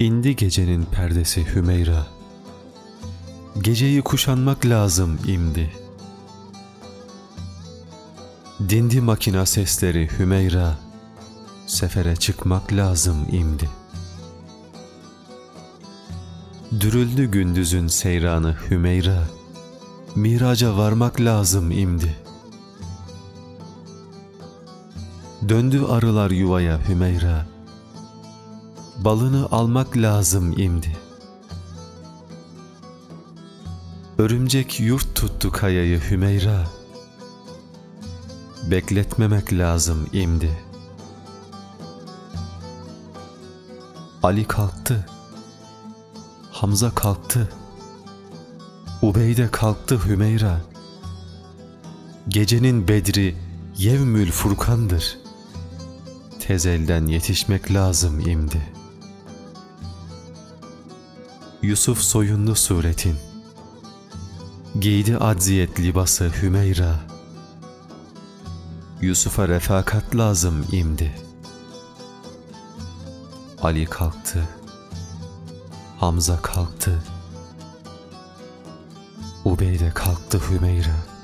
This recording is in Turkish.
İndi gecenin perdesi Hümeyra. Geceyi kuşanmak lazım imdi. Dindi makina sesleri Hümeyra. Sefere çıkmak lazım imdi. Dürüldü gündüzün seyranı Hümeyra. Miraca varmak lazım imdi. Döndü arılar yuvaya Hümeyra. Balını almak lazım imdi. Örümcek yurt tuttu kayayı Hümeyra. Bekletmemek lazım imdi. Ali kalktı. Hamza kalktı. Ubeyde kalktı Hümeyra. Gecenin bedri Yevmül Furkan'dır. Tezelden yetişmek lazım imdi. Yusuf soyunlu suretin. Giydi acziyet libası Hümeyra. Yusuf'a refakat lazım imdi. Ali kalktı. Hamza kalktı. Ubeyde kalktı Hümeyra.